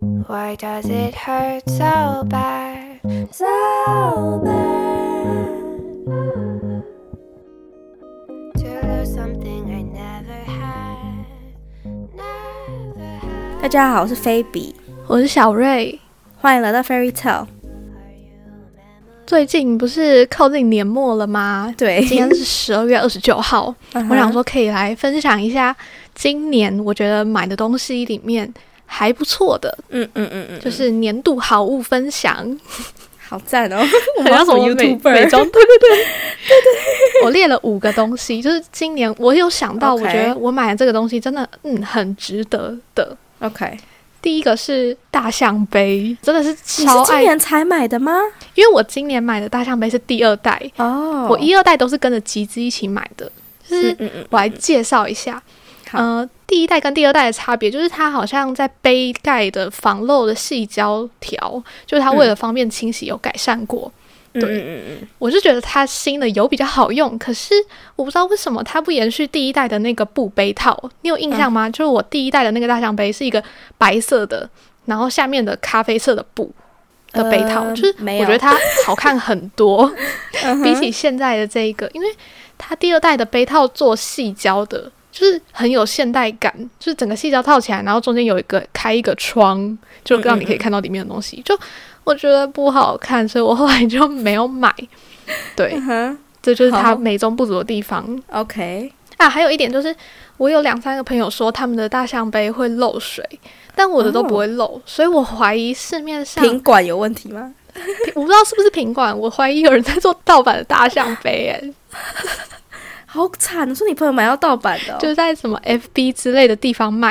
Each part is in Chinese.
Why does it hurt so bad? So bad. To lose something I never had. Never had. 大家好，我是菲比，我是小瑞。欢迎来到 Fairy Tale。最近不是靠近年末了吗？对今天是十二月二十九号。我想说可以来分享一下今年我觉得买的东西里面还不错的，嗯嗯嗯嗯，就是年度好物分享。好赞哦！我很像什么美 YouTuber 美妆？对对对对对。我列了五个东西，就是今年我有想到，我觉得我买的这个东西真的嗯很值得的。OK，第一个是大象杯，真的是超爱，是今年才买的吗？因为我今年买的大象杯是第二代，哦我一二代都是跟着集资一起买的，就是我来介绍一下。好呃，第一代跟第二代的差别就是它好像在杯盖的防漏的细胶条，就是它为了方便清洗有改善过。嗯对。嗯嗯嗯，我是觉得它新的有比较好用，可是我不知道为什么它不延续第一代的那个布杯套，你有印象吗？就是我第一代的那个大象杯是一个白色的，然后下面的咖啡色的布的杯套，呃就是我觉得它好看很多。比起现在的这一个，因为它第二代的杯套做细胶的，就是很有现代感，就是整个细胶套起来，然后中间有一个开一个窗，就让你可以看到里面的东西。就我觉得不好看，所以我后来就没有买。对这就是它美中不足的地方，OK，啊。还有一点就是，我有两三个朋友说他们的大象杯会漏水，但我的都不会漏，所以我怀疑市面上品管有问题吗？我不知道是不是品管，我怀疑有人在做盗版的大象杯、欸，好惨！说你朋友买到盗版的哦，就是在什么 FB 之类的地方卖。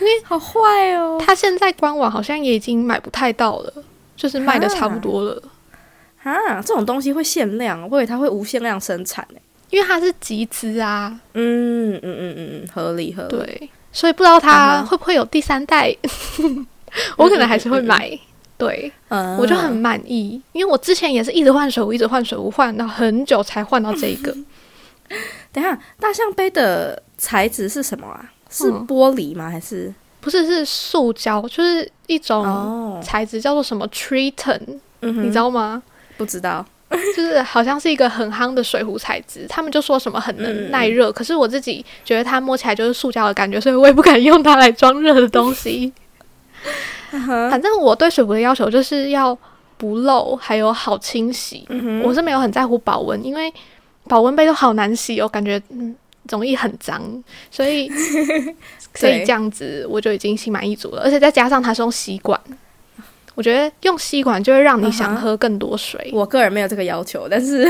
因为好坏哦。他现在官网好像也已经买不太到了，就是卖的差不多了，啊，这种东西会限量，我以为它会无限量生产呢。因为它是集资啊，嗯嗯嗯嗯嗯，合理合理。对，所以不知道啊它会不会有第三代，我可能还是会买。对，嗯，我就很满意，因为我之前也是一直换水壶，一直换水壶，换到很久才换到这一个。等一下，大象杯的材质是什么啊？是嗯玻璃吗？还是不是，是塑胶，就是一种哦？材质叫做什么哼你知道吗？不知道？就是好像是一个很夯的水壶材质，他们就说什么很嗯能耐热，可是我自己觉得它摸起来就是塑胶的感觉，所以我也不敢用它来装热的东西。嗯反正我对水壶的要求就是要不漏，还有好清洗。嗯我是没有很在乎保温，因为保温杯都好难洗哦，感觉嗯容易很脏，所以 所以这样子我就已经心满意足了，而且再加上它是用吸管。我觉得用吸管就会让你想喝更多水。我个人没有这个要求，但是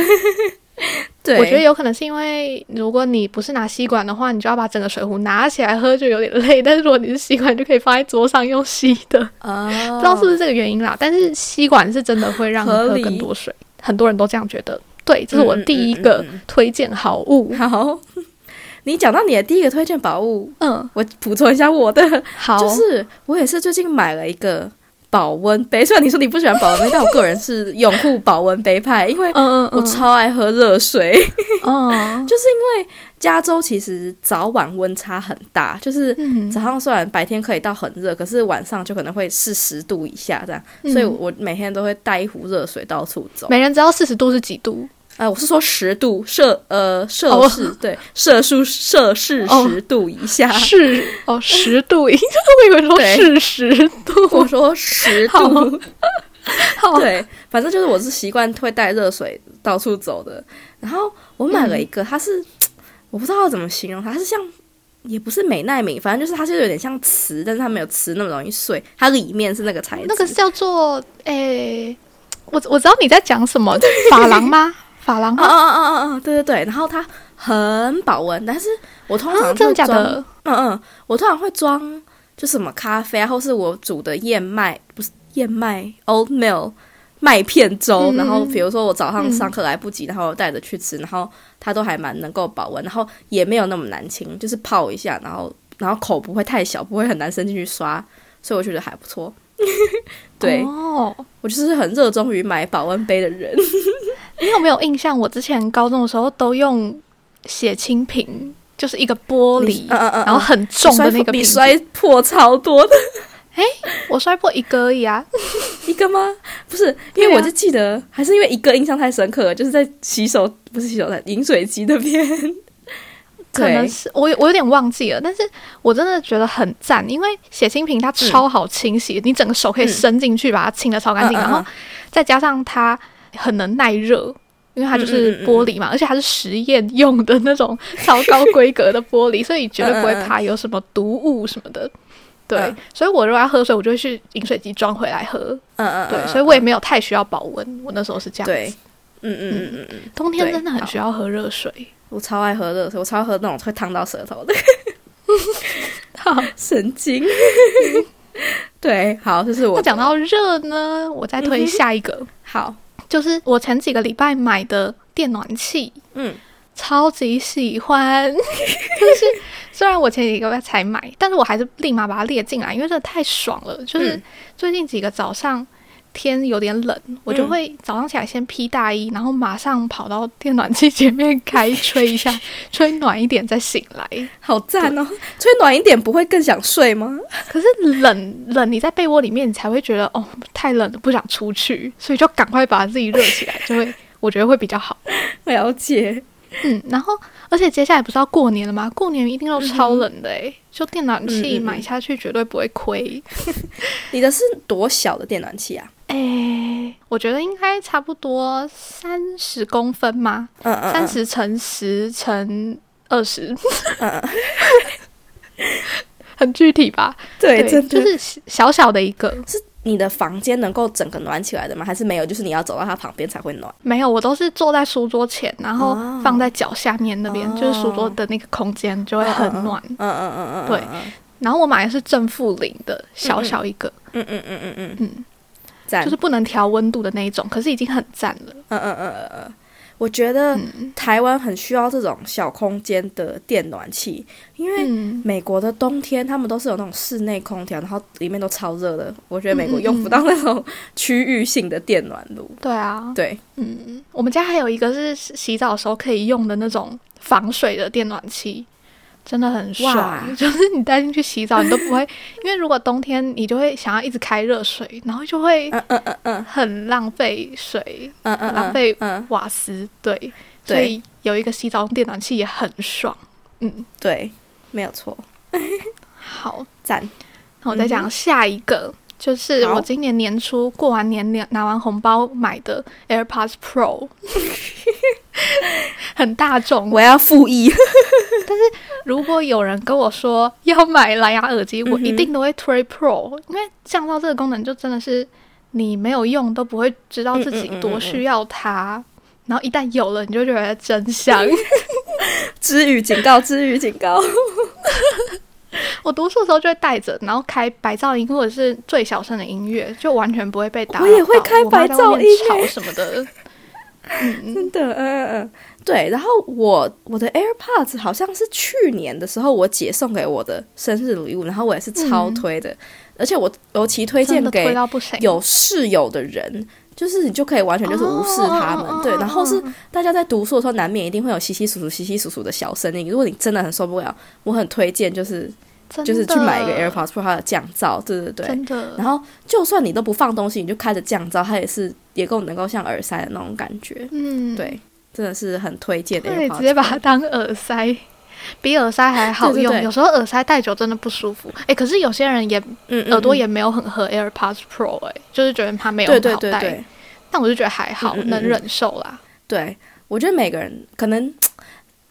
对，我觉得有可能是因为，如果你不是拿吸管的话，你就要把整个水壶拿起来喝，就有点累。但是如果你是吸管，就可以放在桌上用吸的，哦，不知道是不是这个原因啦。但是吸管是真的会让你喝更多水，很多人都这样觉得。对，这是我第一个推荐好物。好。你讲到你的第一个推荐宝物，嗯，我补充一下我的，好，就是我也是最近买了一个保温杯。虽然你说你不喜欢保温杯，但我个人是拥护保温杯派，因为我超爱喝热水。嗯就是因为加州其实早晚温差很大，就是嗯早上虽然白天可以到很热，可是晚上就可能会是十度以下这样，嗯所以我每天都会带一壶热水到处走。每人知道四十度是几度？呃，我是说十度摄呃摄哦氏、对摄氏摄氏哦十度以下，是哦，十度，我以为说对是十度。我说十度。好，对，反正就是我是习惯会带热水到处走的。然后我买了一个，它是我不知道要怎么形容它，它是像也不是美奈美，反正就是它是有点像瓷，但是它没有瓷那么容易碎，它里面是那个材质。那个是叫做诶、我我知道你在讲什么，珐琅吗？珐琅吗？哦哦哦哦哦，对对对，然后它很保温，但是我通常啊，就真的假的？嗯嗯，我通常会装就什么咖啡啊，或是我煮的燕麦，不是燕麦 oatmeal 麦片粥，嗯然后比如说我早上嗯上课来不及，然后带着去吃，然后它都还蛮能够保温，然后也没有那么难清，就是泡一下，然后然后口不会太小，不会很难伸进去刷，所以我觉得还不错。对、哦，我就是很热衷于买保温杯的人。你有没有印象？我之前高中的时候都用血清瓶，就是一个玻璃，嗯嗯嗯，然后很重的那个你瓶子。摔破超多的，我摔破一个而已啊。一个吗？不是，因为我就记得，还是因为一个印象太深刻了，就是在洗手，不是洗手台，饮水机那边。可能是我有我有点忘记了，但是我真的觉得很赞，因为血清瓶它超好清洗，你整个手可以伸进去把它清的超干净，然后再加上它很能耐热。因为它就是玻璃嘛，而且它是实验用的那种超高规格的玻璃，所以绝对不会怕有什么毒物什么的。对，嗯所以我如果要喝水，我就会去饮水机装回来喝。嗯嗯，对，嗯所以我也没有太需要保温。我那时候是这样对子。，嗯嗯嗯嗯嗯，冬天真的很需要喝热水。我超爱喝热水，我超爱喝那种会烫到舌头的，好，神经。对，好，这是我那讲到热呢，我再推下一个，好，就是我前几个礼拜买的电暖器，嗯超级喜欢。就是虽然我前几个月才买，但是我还是立马把它列进来，因为真的太爽了。就是嗯最近几个早上。天有点冷，我就会早上起来先披大衣，然后马上跑到电暖气前面开吹一下，吹暖一点再醒来。好赞哦！吹暖一点不会更想睡吗？可是冷冷，你在被窝里面，你才会觉得哦太冷了，不想出去，所以就赶快把自己热起来，就会我觉得会比较好。了解，嗯，然后而且接下来不是要过年了吗？过年一定都超冷的诶、就电暖器嗯嗯嗯买下去绝对不会亏。你的是多小的电暖气啊？诶、我觉得应该差不多三十公分吗？嗯嗯，三十乘十乘二十，嗯，很具体吧？对，就是小小的一个。你的房间能够整个暖起来的吗？还是没有？就是你要走到它旁边才会暖。没有，我都是坐在书桌前，然后哦放在脚下面那边，哦就是书桌的那个空间就会很暖。嗯嗯嗯嗯，对然后我买的是正负零的，小小一个，嗯嗯嗯嗯嗯嗯，赞，就是不能调温度的那一种，可是已经很赞了。嗯嗯嗯嗯嗯。我觉得嗯台湾很需要这种小空间的电暖器，因为嗯，美国的冬天他们都是有那种室内空调，然后里面都超热的。我觉得美国用不到那种区域性的电暖炉。对啊，对，嗯，我们家还有一个是洗澡的时候可以用的那种防水的电暖器。真的很爽，就是你带进去洗澡，你都不会，因为如果冬天你就会想要一直开热水，然后就会嗯嗯嗯嗯很浪费水，嗯嗯，浪费嗯，瓦斯，对，所以有一个洗澡用电暖器也很爽。嗯，对，没有错，好，赞。那我再讲下一个，就是我今年年初过完年拿拿完红包买的 AirPods Pro，很大众。我要复议。如果有人跟我说要买蓝牙耳机，我一定都会推 Pro，因为降噪这个功能就真的是你没有用都不会知道自己多需要它。然后一旦有了，你就觉得真香。知语警告，知语警告。我读书的时候就会带着，然后开白噪音或者是最小声的音乐，就完全不会被打扰。我也会开白噪音吵什么的。嗯，真的，嗯嗯嗯，对。然后我我的 AirPods 好像是去年的时候我姐送给我的生日礼物，然后我也是超推的，而且我尤其推荐给。有室友的人。就是你就可以完全就是无视他们，哦对。然后是嗯大家在读书的时候，难免一定会有稀稀疏疏、稀稀疏疏的小声音。如果你真的很受不了，我很推荐就是就是去买一个 AirPods Pro，它的降噪，对对对。真的。然后就算你都不放东西，你就开着降噪，它也是也够能够像耳塞的那种感觉。嗯，对，真的是很推荐的。那你直接把它当耳塞，比耳塞还好用。对对对有时候耳塞戴久真的不舒服。哎，可是有些人也嗯，嗯耳朵嗯也没有很合 AirPods Pro，哎，就是觉得它没有好戴。对对但我就觉得还好，能忍受啦。对，我觉得每个人可能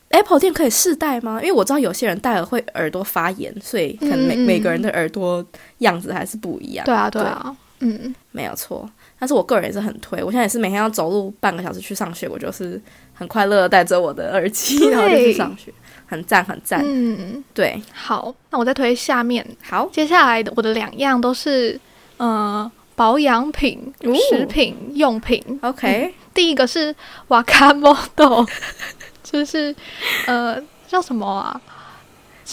Apple 店可以试戴吗？因为我知道有些人戴了会耳朵发炎，所以可能每、每个人的耳朵样子还是不一样。对啊，对啊，嗯，没有错。但是我个人也是很推，我现在也是每天要走路半个小时去上学，我就是很快乐的带着我的耳机，然后就去上学，很赞很赞。嗯，对，好，那我再推下面，好，接下来的我的两样都是呃保养品、哦食品用品。OK，、第一个是瓦卡莫豆，就是呃叫什么啊？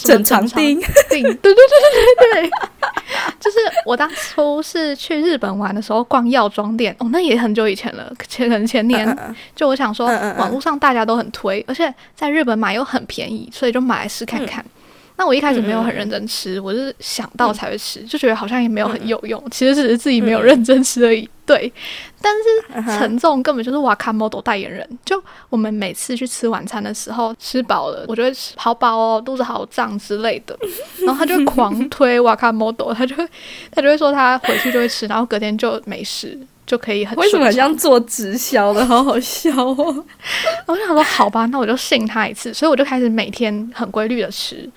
什么正常钉，定，对对对对对对，就是我当初是去日本玩的时候逛药妆店，哦，那也很久以前了，前可能前年，就我想说网络上大家都很推，而且在日本买又很便宜，所以就买来试看看。那我一开始没有很认真吃，我是想到才会吃，就觉得好像也没有很有用，其实只是自己没有认真吃而已。对，但是陈总根本就是瓦卡 model 代言人。就我们每次去吃晚餐的时候，吃饱了，我就会吃好饱哦，肚子好胀之类的，然后他就狂推瓦卡 model，他就会他就会说他回去就会吃，然后隔天就没事，就可以很为什么这样做直销的？好好笑哦！我就想说，好吧，那我就信他一次，所以我就开始每天很规律的吃，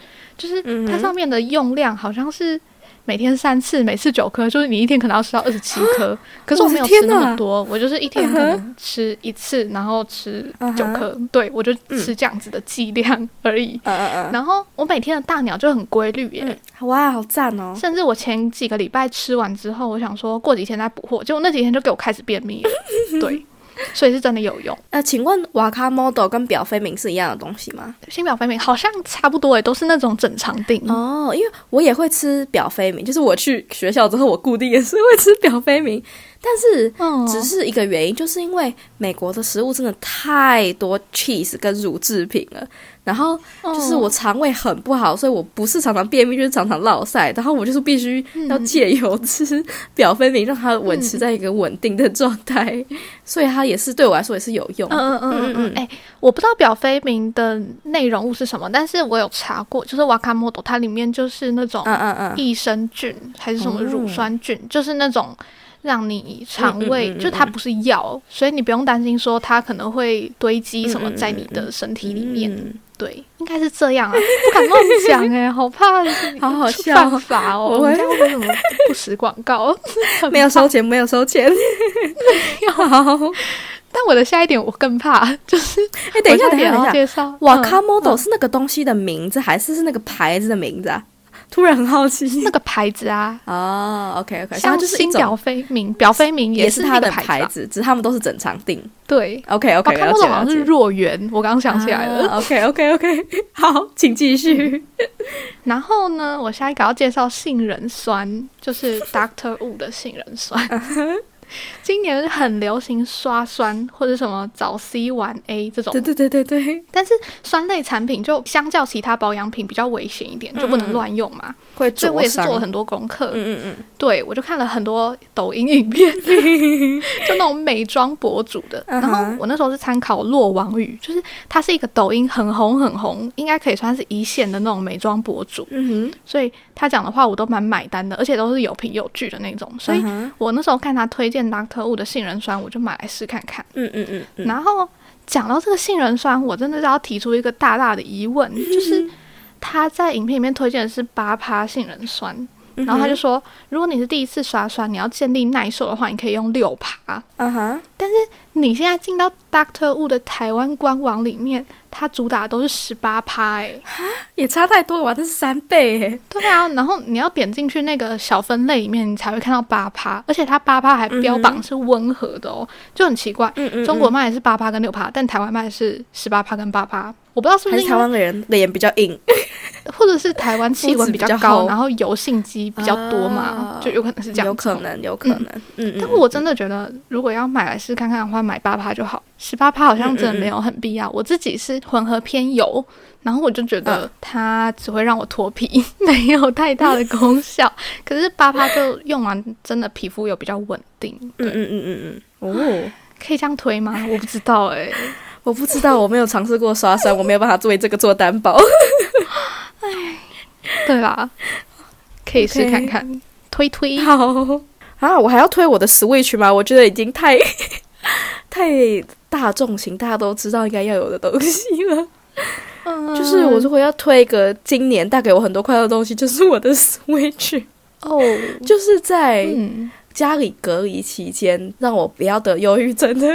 就是它上面的用量好像是每天三次，每次九颗，就是你一天可能要吃到二十七颗，可是我没有吃那么多，我就是一天可能吃一次，然后吃九颗，对我就吃这样子的剂量而已。然后我每天的大鸟就很规律耶，嗯，哇，好赞哦！甚至我前几个礼拜吃完之后，我想说过几天再补货，结果那几天就给我开始便秘了，对，所以是真的有用。那，请问瓦卡 model 跟表飞明是一样的东西吗？新表飞明好像差不多诶，都是那种整肠定。哦，因为我也会吃表飞明，就是我去学校之后，我固定也是会吃表飞明，但是嗯。只是一个原因，就是因为美国的食物真的太多 cheese 跟乳制品了，然后就是我肠胃很不好，所以我不是常常便秘，就是常常落塞，然后我就是必须要借由吃 表飞明，让它维持在一个稳定的状态，所以它也是对我来说也是有用。嗯嗯嗯嗯嗯，哎、我不知道表飞明的内容物是什么，但是我有查过，就是瓦卡莫多，它里面就是那种嗯嗯嗯，益生菌还是什么哦。乳酸菌，就是那种让你肠胃，就它不是药，所以你不用担心说它可能会堆积什么在你的身体里面。嗯对，应该是这样啊，不敢乱讲哎、好怕好好笑犯法哦。我们家为什么不实广告？没有收钱，没有收钱。好，但我的下一点我更怕，就是哎，等一下，等一下，等一下。要介绍瓦卡嗯 model 嗯是那个东西的名字，还是是那个牌子的名字啊？突然很好奇。那个牌子啊，哦，OK OK，像就是新表飞明，表飞明也是他的牌子只是他们都是整场定。对，OK 我 OK，看了解了解过的好像是。若元，我刚刚想起来了。OK OK OK，好，请继续。然后呢，我下一个要介绍杏仁酸，就是 Doctor Wu 的杏仁酸。今年很流行刷酸或者什么早 C 晚 A 这种。对，对对对对，但是酸类产品就相较其他保养品比较危险一点，就不能乱用嘛。会所以我也是。做了很多功课，嗯嗯对我就看了很多抖音影片，就那种美妆博主的。然后我那时候是参考洛王宇，就是他是一个抖音很红很红，应该可以算是一线的那种美妆博主，嗯哼。所以他讲的话我都蛮买单的，而且都是有凭有据的那种。所以我那时候看他推荐 Doctor Wu 的杏仁酸，我就买来试看看。嗯嗯嗯嗯，然后讲到这个杏仁酸，我真的是要提出一个大大的疑问，就是他在影片里面推荐的是八趴杏仁酸，嗯然后他就说，如果你是第一次刷酸，你要建立耐受的话，你可以用六趴。嗯哼，你现在进到 Doctor Wu 的台湾官网里面，它主打的都是十八趴，哎，也差太多了吧？这是三倍哎。对啊，然后你要点进去那个小分类里面，你才会看到八趴，而且它八趴还标榜是温和的哦，就很奇怪。嗯嗯，中国卖的是八趴跟六趴，但台湾卖的是十八趴跟八趴。我不知道是不还是台是因为，湾的人脸比较硬。或者是台湾气温比较高，厚 然后油性肌比较多嘛，啊就有可能是这样。有可。能，有可能。嗯嗯。但我真的觉得，如果要买来试看看的话，买八趴就好，十八趴好像真的没有很必要。我自己是混合偏油，然后我就觉得它只会让我脱皮，没有太大的功效。可是八趴就用完，真的皮肤有比较稳定。嗯嗯嗯嗯嗯。哦。可以这样推吗？我不知道哎、我不知道，我没有尝试过刷酸，我没有办法作为这个做担保。哎对啦，可以试看看推推。好啊，我还要推我的 Switch 吗？我觉得已经太太大众型，大家都知道应该要有的东西了。嗯就是我如果要推一个今年带给我很多快乐的东西，就是我的 Switch。哦，就是在嗯家里隔离期间，让我不要得忧郁症的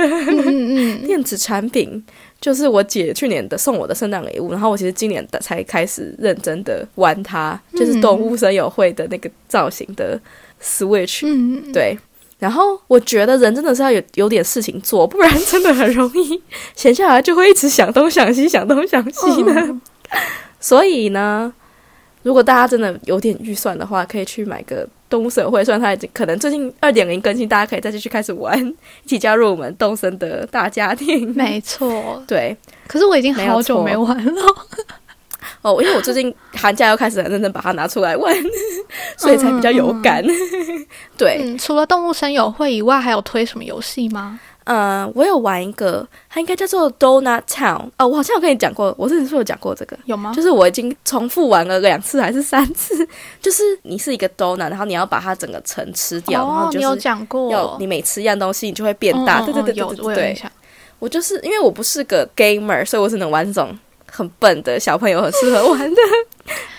电子产品，就是我姐去年的送我的圣诞礼物，然后我其实今年的才开始认真的玩它，就是动物森友会的那个造型的 Switch，、嗯，对。然后我觉得人真的是要有有点事情做，不然真的很容易闲下来就会一直想东想西，想东想西的。嗯 所以呢，如果大家真的有点预算的话，可以去买个动物社会，虽然它已经可能最近二点零更新，大家可以再继续开始玩，一起加入我们动森的大家庭。没错。对，可是我已经好久没玩了。哦，因为我最近寒假又开始很认真把它拿出来玩，所以才比较有感。对，嗯，除了动物声友会以外，还有推什么游戏吗？呃，我有玩一个，它应该叫做 Donut Town 哦，我好像有跟你讲过，我之前是不是有讲过这个？有吗？就是我已经重复玩了两次还是三次，就是你是一个 donut，然后你要把它整个层吃掉，然后哦，就你有是讲过，要你每吃一样东西，你就会变大。嗯对对对对对。我就是因为我不是个 gamer，所以我只能玩这种很笨的小朋友很适合玩的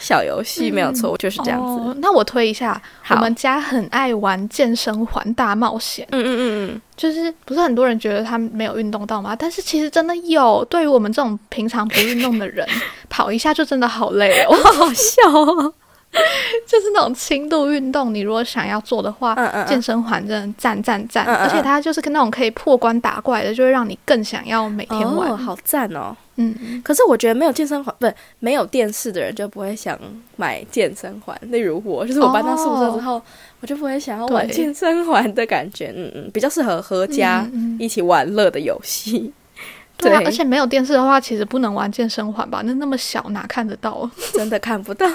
小游戏，没有错，就是这样子。哦，那我推一下，我们家很爱玩健身环大冒险，嗯嗯嗯嗯，就是不是很多人觉得他没有运动到吗？但是其实真的有，对于我们这种平常不运动的人，跑一下就真的好累哦。好好笑哦。就是那种轻度运动，你如果想要做的话，嗯嗯嗯健身环真的赞赞赞，而且它就是跟那种可以破关打怪的，就会让你更想要每天玩。哦，好赞哦！嗯，可是我觉得没有健身环，不是没有电视的人就不会想买健身环。例如我，就是我搬到宿舍之后，我就不会想要玩健身环的感觉。嗯嗯，比较适合合家一起玩乐的游戏。对啊，而且没有电视的话，其实不能玩健身环吧？那那么小，哪看得到？真的看不到。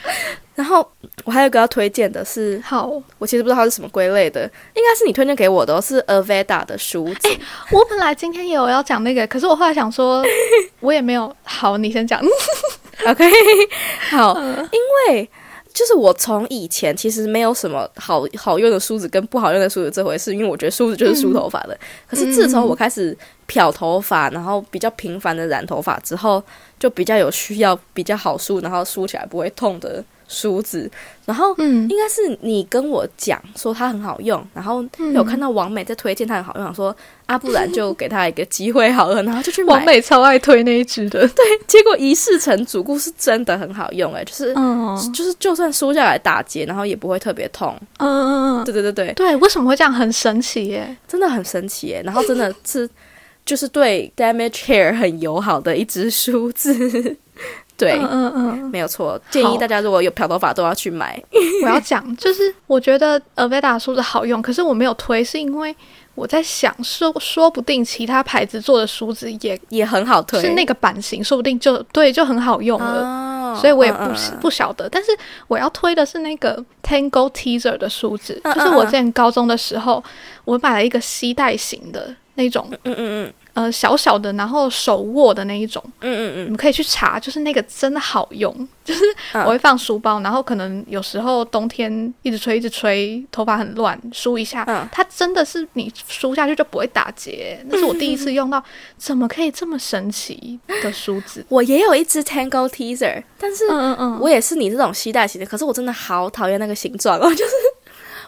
然后我还有个要推荐的是，好，我其实不知道它是什么归类的，应该是你推荐给我的、哦，是 Aveda 的书子。我本来今天也有要讲那个，可是我后来想说，我也没有。好，你先讲。OK，好，因为就是我从以前其实没有什么好好用的梳子跟不好用的梳子这回事，因为我觉得梳子就是梳头发的。可是自从我开始漂头发，然后比较频繁的染头发之后，就比较有需要比较好梳，然后梳起来不会痛的梳子。然后嗯应该是你跟我讲说它很好用，然后有看到王美在推荐它很好用，想说啊，不然就给他一个机会好了，然后就去买王。美超爱推那一支的。对，结果一试成主顾是真的很好用哎、就是、嗯就是就算梳下来打结，然后也不会特别痛。嗯嗯嗯，对对对对，对，为什么会这样？很神奇耶！真的很神奇耶、然后真的是就是对 damage hair 很友好的一支梳子。对，嗯嗯嗯，没有错，建议大家如果有漂头发都要去买。我要讲，就是我觉得 Aveda 梳子好用，可是我没有推，是因为我在想，说说不定其他牌子做的梳子也也很好推，是那个版型，说不定就对就很好用了。哦所以我也不、不晓得，但是我要推的是那个 Tango Teaser 的梳子，就是我之前高中的时候，我买了一个吸带型的那种，嗯嗯嗯呃小小的，然后手握的那一种，嗯嗯嗯。你们可以去查，就是那个真的好用，就是嗯。我会放书包，然后可能有时候冬天一直吹一直吹，头发很乱，梳一下，嗯。它真的是你梳下去就不会打结，那是我第一次用到，怎么可以这么神奇的梳子？我也有一支 Tango Teaser，但是嗯嗯嗯，我也是你这种吸带型的，可是我真的好讨厌那个形状哦，就是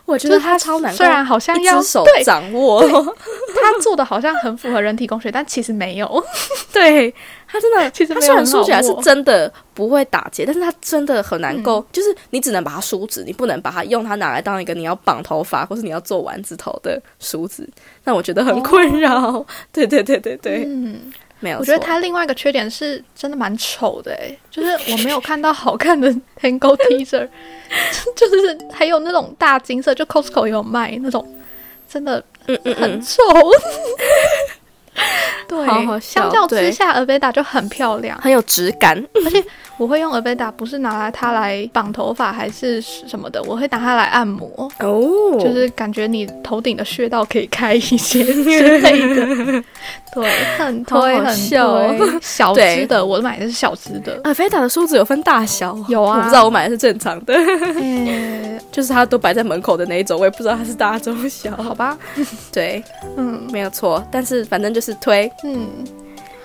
我觉得它超难够，虽然好像要手掌握，它做的好像很符合人体工学，但其实没有。对它真的，其实它虽然梳起来是真的不会打结，但是它真的很难嗯够，就是你只能把它梳直，你不能把它用它拿来当一个你要绑头发或是你要做丸子头的梳子，那我觉得很困扰。对对对对对，嗯，没有，我觉得它另外一个缺点是真的蛮丑的诶，就是我没有看到好看的 Tango Teaser，就是还有那种大金色，就 Costco 也有卖那种，真的嗯嗯嗯，很丑。对，好好笑相较之对。下，Aveda 就很漂亮。很有质感。而且我会用 Aveda 不是拿来它来绑头发还是什么的，我会拿它来按摩。哦。就是感觉你头顶的穴道可以开一些之类的，对，很推很小对只的，我买的是小只的，啊，菲达的梳子有分大小，有啊。我不知道我买的是正常的，诶，就是它都摆在门口的那一种，我也不知道它是大中小。好吧，对，嗯。没有错，但是反正就是推，嗯，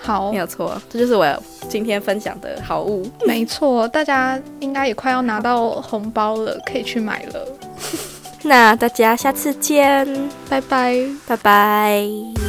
好没，有错，这就是我今天分享的好物。没错，大家应该也快要拿到红包了，可以去买了，那大家下次见，拜拜。拜拜。